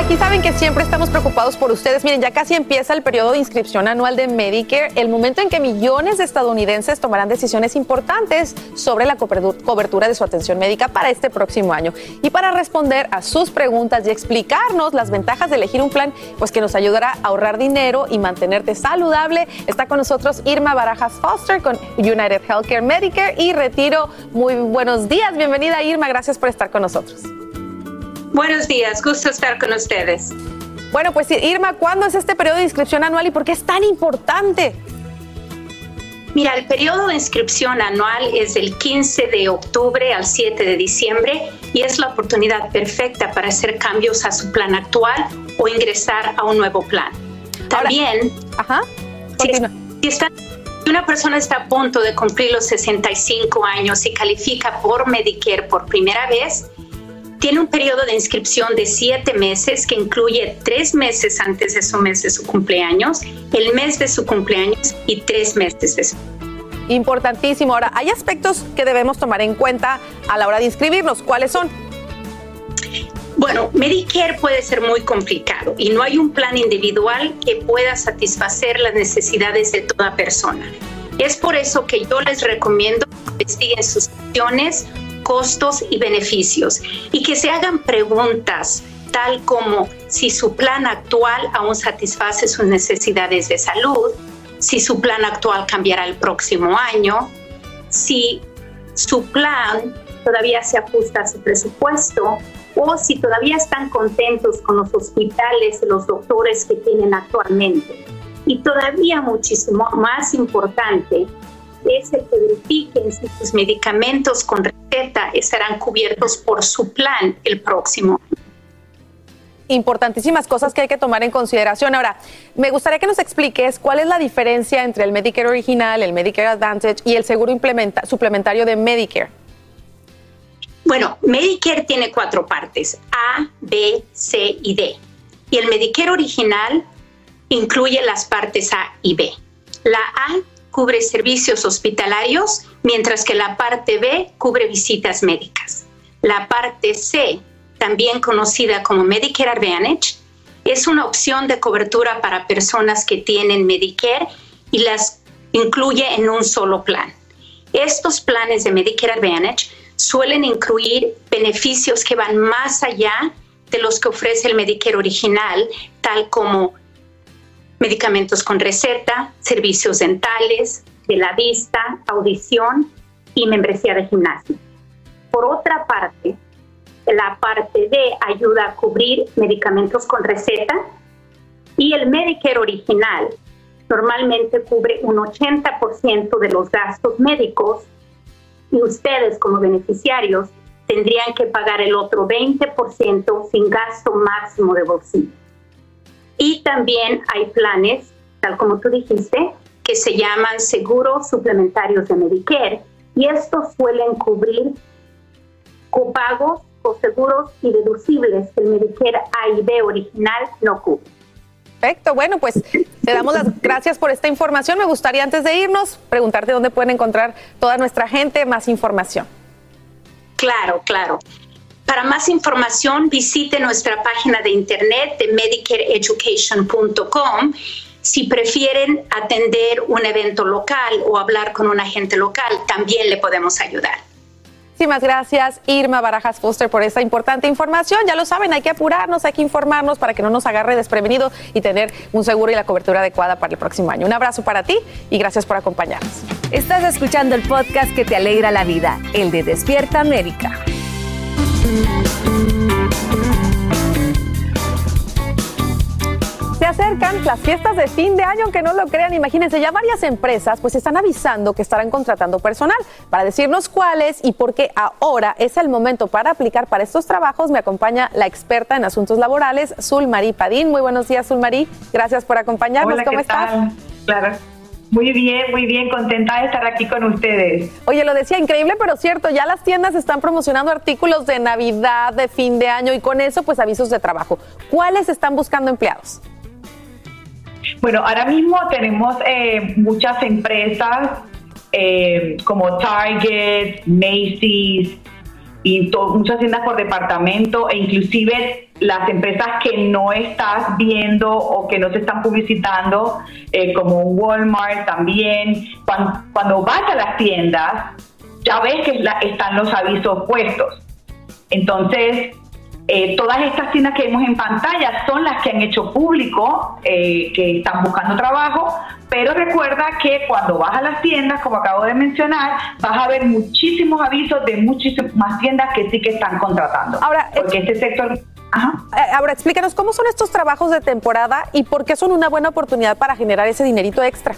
Aquí saben que siempre estamos preocupados por ustedes. Miren, ya casi empieza el periodo de inscripción anual de Medicare, el momento en que millones de estadounidenses tomarán decisiones importantes sobre la cobertura de su atención médica para este próximo año. Y para responder a sus preguntas y explicarnos las ventajas de elegir un plan, pues que nos ayudará a ahorrar dinero y mantenerte saludable, está con nosotros Irma Barajas Foster con United Healthcare Medicare y Retiro. Muy buenos días, bienvenida Irma, gracias por estar con nosotros. Buenos días, gusto estar con ustedes. Bueno, pues Irma, ¿cuándo es este periodo de inscripción anual y por qué es tan importante? Mira, el periodo de inscripción anual es del 15 de octubre al 7 de diciembre y es la oportunidad perfecta para hacer cambios a su plan actual o ingresar a un nuevo plan. También, ajá, si, si una persona está a punto de cumplir los 65 años y califica por Medicare por primera vez, tiene un periodo de inscripción de siete meses que incluye tres meses antes de su mes de su cumpleaños, el mes de su cumpleaños y tres meses después. Importantísimo. Ahora, hay aspectos que debemos tomar en cuenta a la hora de inscribirnos. ¿Cuáles son? Bueno, Medicare puede ser muy complicado y no hay un plan individual que pueda satisfacer las necesidades de toda persona. Es por eso que yo les recomiendo que investiguen sus opciones costos y beneficios y que se hagan preguntas tal como si su plan actual aún satisface sus necesidades de salud, si su plan actual cambiará el próximo año, si su plan todavía se ajusta a su presupuesto o si todavía están contentos con los hospitales y los doctores que tienen actualmente. Y todavía muchísimo más importante, es el que verifiquen si sus medicamentos con receta estarán cubiertos por su plan el próximo importantísimas cosas que hay que tomar en consideración. Ahora, me gustaría que nos expliques cuál es la diferencia entre el Medicare original, el Medicare Advantage y el seguro suplementario de Medicare. Bueno, Medicare tiene cuatro partes, A, B, C y D. Y el Medicare original incluye las partes A y B. La A cubre servicios hospitalarios, mientras que la parte B cubre visitas médicas. La parte C, también conocida como Medicare Advantage, es una opción de cobertura para personas que tienen Medicare y las incluye en un solo plan. Estos planes de Medicare Advantage suelen incluir beneficios que van más allá de los que ofrece el Medicare original, tal como medicamentos con receta, servicios dentales, de la vista, audición y membresía de gimnasio. Por otra parte, la parte D ayuda a cubrir medicamentos con receta y el Medicare original normalmente cubre un 80% de los gastos médicos y ustedes como beneficiarios tendrían que pagar el otro 20% sin gasto máximo de bolsillo. Y también hay planes, tal como tú dijiste, que se llaman seguros suplementarios de Medicare y estos suelen cubrir copagos o seguros y deducibles que el Medicare A y B original no cubre. Perfecto, bueno, pues te damos las gracias por esta información. Me gustaría antes de irnos preguntarte dónde pueden encontrar toda nuestra gente más información. Claro, claro. Para más información, visite nuestra página de internet de medicareeducation.com. Si prefieren atender un evento local o hablar con un agente local, también le podemos ayudar. Muchísimas gracias, Irma Barajas Foster, por esta importante información. Ya lo saben, hay que apurarnos, hay que informarnos para que no nos agarre desprevenido y tener un seguro y la cobertura adecuada para el próximo año. Un abrazo para ti y gracias por acompañarnos. Estás escuchando el podcast que te alegra la vida, el de Despierta América. Se acercan las fiestas de fin de año, aunque no lo crean, imagínense, ya varias empresas pues están avisando que estarán contratando personal. Para decirnos cuáles y por qué ahora es el momento para aplicar para estos trabajos, me acompaña la experta en asuntos laborales, Sul Marí Padín. Muy buenos días, Sul Marí. Gracias por acompañarnos. Hola, ¿Cómo ¿qué estás? Tal? Claro. Muy bien, muy bien, contenta de estar aquí con ustedes. Oye, lo decía increíble, pero cierto, ya las tiendas están promocionando artículos de Navidad, de fin de año y con eso pues avisos de trabajo. ¿Cuáles están buscando empleados? Bueno, ahora mismo tenemos eh, muchas empresas eh, como Target, Macy's y muchas tiendas por departamento e inclusive las empresas que no estás viendo o que no se están publicitando, eh, como Walmart también. Cuando, vas a las tiendas, ya ves que están los avisos puestos. Entonces, eh, todas estas tiendas que vemos en pantalla son las que han hecho público eh, que están buscando trabajo, pero recuerda que cuando vas a las tiendas, como acabo de mencionar, vas a ver muchísimos avisos de muchísimas tiendas que sí que están contratando. Ahora, porque este sector... Ahora, explícanos cómo son estos trabajos de temporada y por qué son una buena oportunidad para generar ese dinerito extra.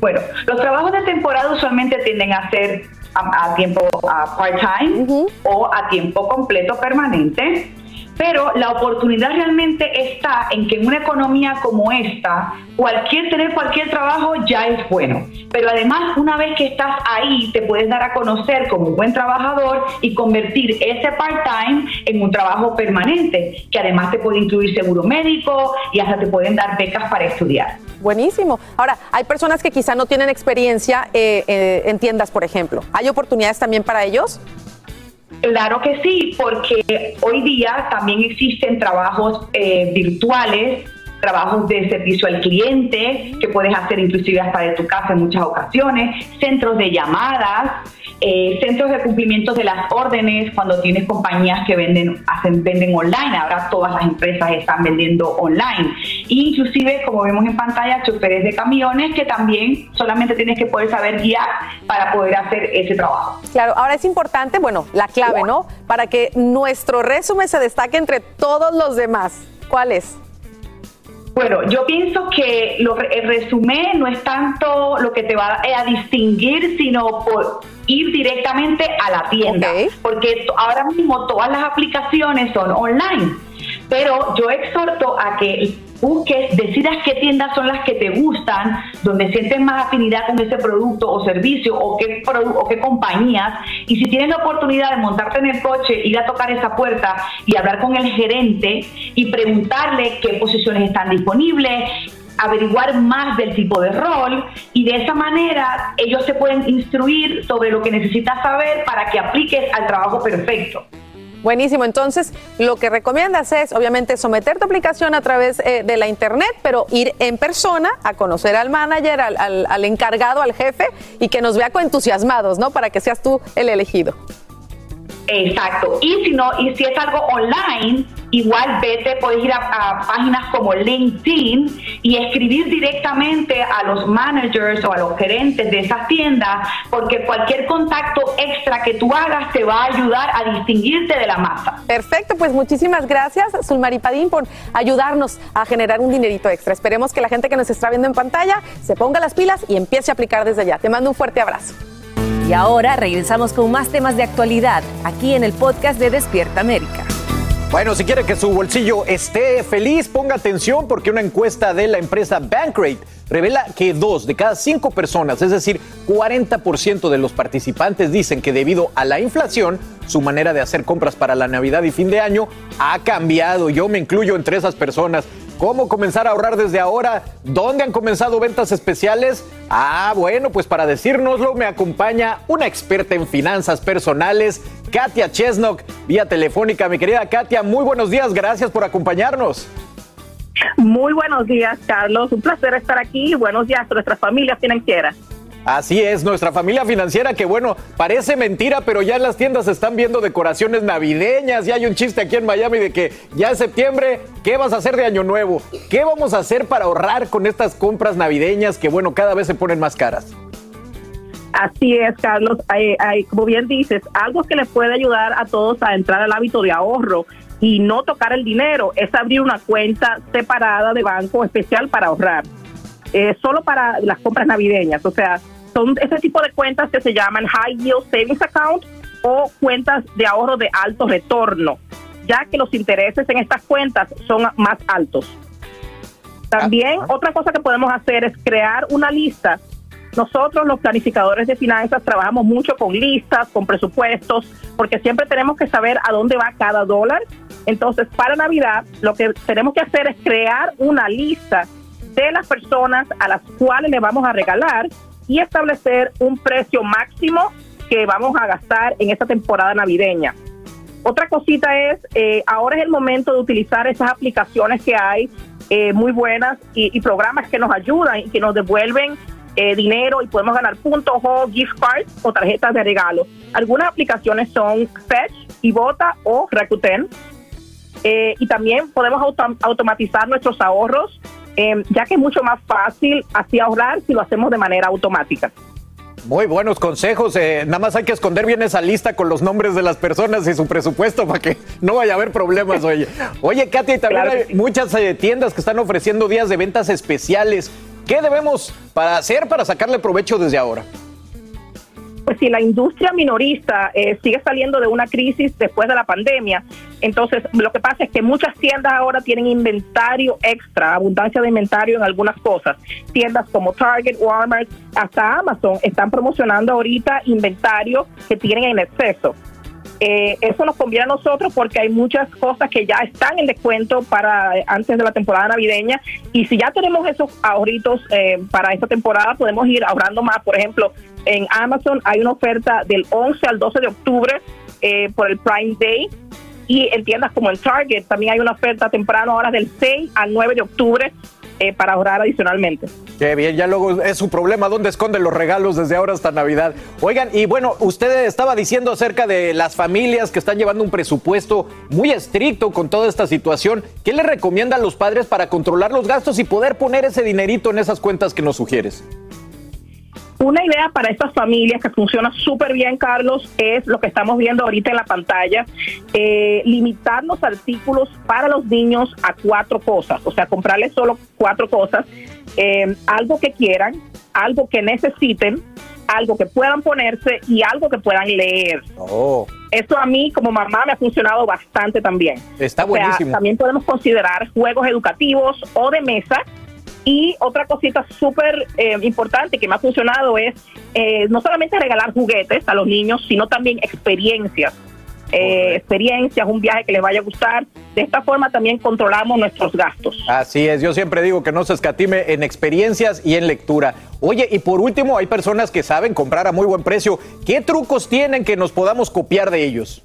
Bueno, los trabajos de temporada usualmente tienden a ser a, tiempo part-time o a tiempo completo permanente. Pero la oportunidad realmente está en que en una economía como esta, cualquier tener cualquier trabajo ya es bueno. Pero además, una vez que estás ahí, te puedes dar a conocer como un buen trabajador y convertir ese part-time en un trabajo permanente, que además te puede incluir seguro médico y hasta te pueden dar becas para estudiar. Buenísimo. Ahora, hay personas que quizá no tienen experiencia eh, eh, en tiendas, por ejemplo. ¿Hay oportunidades también para ellos? Claro que sí, porque hoy día también existen trabajos eh, virtuales, trabajos de servicio al cliente, que puedes hacer inclusive hasta de tu casa en muchas ocasiones, centros de llamadas, eh, centros de cumplimiento de las órdenes, cuando tienes compañías que venden, hacen, venden online, ahora todas las empresas están vendiendo online. Inclusive, como vemos en pantalla, choferes de camiones que también solamente tienes que poder saber guiar para poder hacer ese trabajo. Claro, ahora es importante, bueno, la clave, ¿no? Para que nuestro resumen se destaque entre todos los demás. ¿Cuál es? Bueno, yo pienso que el resumen no es tanto lo que te va a distinguir, sino por ir directamente a la tienda, porque ahora mismo todas las aplicaciones son online. Pero yo exhorto a que busques, decidas qué tiendas son las que te gustan, donde sientes más afinidad con ese producto o servicio o qué, o qué compañías. Y si tienes la oportunidad de montarte en el coche, ir a tocar esa puerta y hablar con el gerente y preguntarle qué posiciones están disponibles, averiguar más del tipo de rol y de esa manera ellos se pueden instruir sobre lo que necesitas saber para que apliques al trabajo perfecto. Buenísimo. Entonces, lo que recomiendas es, obviamente, someter tu aplicación a través eh, de la internet, pero ir en persona a conocer al manager, al, encargado, al jefe, y que nos vea entusiasmados, ¿no? Para que seas tú el elegido. Exacto. Y si no, y si es algo online, igual vete, puedes ir a, páginas como LinkedIn y escribir directamente a los managers o a los gerentes de esas tiendas, porque cualquier contacto extra que tú hagas te va a ayudar a distinguirte de la masa. Perfecto, pues muchísimas gracias, Sulmari Padín, por ayudarnos a generar un dinerito extra. Esperemos que la gente que nos está viendo en pantalla se ponga las pilas y empiece a aplicar desde ya. Te mando un fuerte abrazo. Y ahora regresamos con más temas de actualidad aquí en el podcast de Despierta América. Bueno, si quiere que su bolsillo esté feliz, ponga atención porque una encuesta de la empresa Bankrate revela que dos de cada cinco personas, es decir, 40% de los participantes dicen que debido a la inflación, su manera de hacer compras para la Navidad y fin de año ha cambiado. Yo me incluyo entre esas personas. ¿Cómo comenzar a ahorrar desde ahora? ¿Dónde han comenzado ventas especiales? Ah, bueno, pues para decírnoslo me acompaña una experta en finanzas personales, Katia Chesnock, vía telefónica. Mi querida Katia, muy buenos días, gracias por acompañarnos. Muy buenos días, Carlos. Un placer estar aquí buenos días a nuestras familias financieras. Así es, nuestra familia financiera que bueno, parece mentira, pero ya en las tiendas se están viendo decoraciones navideñas, y hay un chiste aquí en Miami de que ya en septiembre, ¿qué vas a hacer de año nuevo? ¿Qué vamos a hacer para ahorrar con estas compras navideñas que bueno, cada vez se ponen más caras? Así es, Carlos. Como bien dices, algo que les puede ayudar a todos a entrar al hábito de ahorro y no tocar el dinero es abrir una cuenta separada de banco especial para ahorrar. Eh, solo para las compras navideñas. O sea, son ese tipo de cuentas que se llaman High Yield Savings Account o cuentas de ahorro de alto retorno, ya que los intereses en estas cuentas son más altos. También otra cosa que podemos hacer es crear una lista. Nosotros los planificadores de finanzas trabajamos mucho con listas, con presupuestos, porque siempre tenemos que saber a dónde va cada dólar. Entonces, para Navidad, lo que tenemos que hacer es crear una lista de las personas a las cuales le vamos a regalar y establecer un precio máximo que vamos a gastar en esta temporada navideña. Otra cosita es, eh, ahora es el momento de utilizar esas aplicaciones que hay eh, muy buenas y, programas que nos ayudan y que nos devuelven eh, dinero y podemos ganar puntos o gift cards o tarjetas de regalo. Algunas aplicaciones son Fetch, Ibota o Rakuten. y también podemos automatizar nuestros ahorros, ya que es mucho más fácil así ahorrar si lo hacemos de manera automática. Muy buenos consejos. Eh, nada más hay que esconder bien esa lista con los nombres de las personas y su presupuesto para que no vaya a haber problemas. Oye, oye Katia, y también hay muchas eh, tiendas que están ofreciendo días de ventas especiales. ¿Qué debemos para hacer para sacarle provecho desde ahora? Pues si la industria minorista eh, sigue saliendo de una crisis después de la pandemia, entonces lo que pasa es que muchas tiendas ahora tienen inventario extra, abundancia de inventario en algunas cosas. Tiendas como Target, Walmart, hasta Amazon están promocionando ahorita inventario que tienen en exceso. Eh, eso nos conviene a nosotros porque hay muchas cosas que ya están en descuento para eh, antes de la temporada navideña. Y si ya tenemos esos ahorritos eh, para esta temporada podemos ir ahorrando más. Por ejemplo, en Amazon hay una oferta del 11 al 12 de octubre por el Prime Day. Y en tiendas como en Target también hay una oferta temprano ahora del 6 al 9 de octubre eh, para ahorrar adicionalmente. Qué bien, ya luego es su problema dónde esconden los regalos desde ahora hasta Navidad. Oigan, y bueno, usted estaba diciendo acerca de las familias que están llevando un presupuesto muy estricto con toda esta situación. ¿Qué le recomienda a los padres para controlar los gastos y poder poner ese dinerito en esas cuentas que nos sugieres? Una idea para estas familias que funciona súper bien, Carlos, es lo que estamos viendo ahorita en la pantalla, eh, limitar los artículos para los niños a cuatro cosas, o sea, comprarles solo cuatro cosas, eh, algo que quieran, algo que necesiten, algo que puedan ponerse y algo que puedan leer. Oh. Esto a mí como mamá me ha funcionado bastante también. Está buenísimo. también podemos considerar juegos educativos o de mesa y otra cosita súper eh, importante que me ha funcionado es eh, no solamente regalar juguetes a los niños, sino también experiencias. Eh, experiencias, un viaje que les vaya a gustar. De esta forma también controlamos nuestros gastos. Así es, yo siempre digo que no se escatime en experiencias y en lectura. Oye, y por último, hay personas que saben comprar a muy buen precio. ¿Qué trucos tienen que nos podamos copiar de ellos?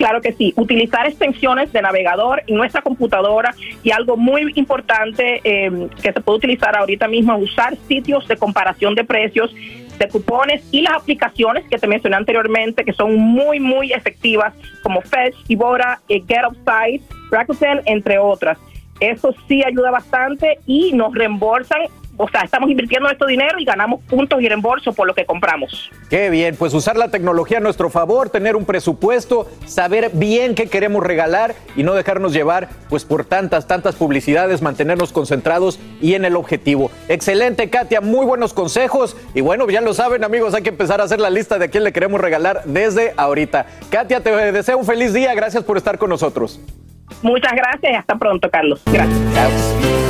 Claro que sí, utilizar extensiones de navegador en nuestra computadora y algo muy importante em, que se puede utilizar ahorita mismo, usar sitios de comparación de precios, de cupones y las aplicaciones que te mencioné anteriormente que son muy, muy efectivas como Fetch, Ibora, eh, Get Upside, Rakuten, entre otras. Eso sí ayuda bastante y nos reembolsan o sea, estamos invirtiendo nuestro dinero y ganamos puntos y reembolso por lo que compramos. Qué bien, pues usar la tecnología a nuestro favor, tener un presupuesto, saber bien qué queremos regalar y no dejarnos llevar pues por tantas, tantas publicidades, mantenernos concentrados y en el objetivo. Excelente, Katia, muy buenos consejos y bueno, ya lo saben amigos, hay que empezar a hacer la lista de quién le queremos regalar desde ahorita. Katia, te deseo un feliz día, gracias por estar con nosotros. Muchas gracias y hasta pronto, Carlos. Gracias.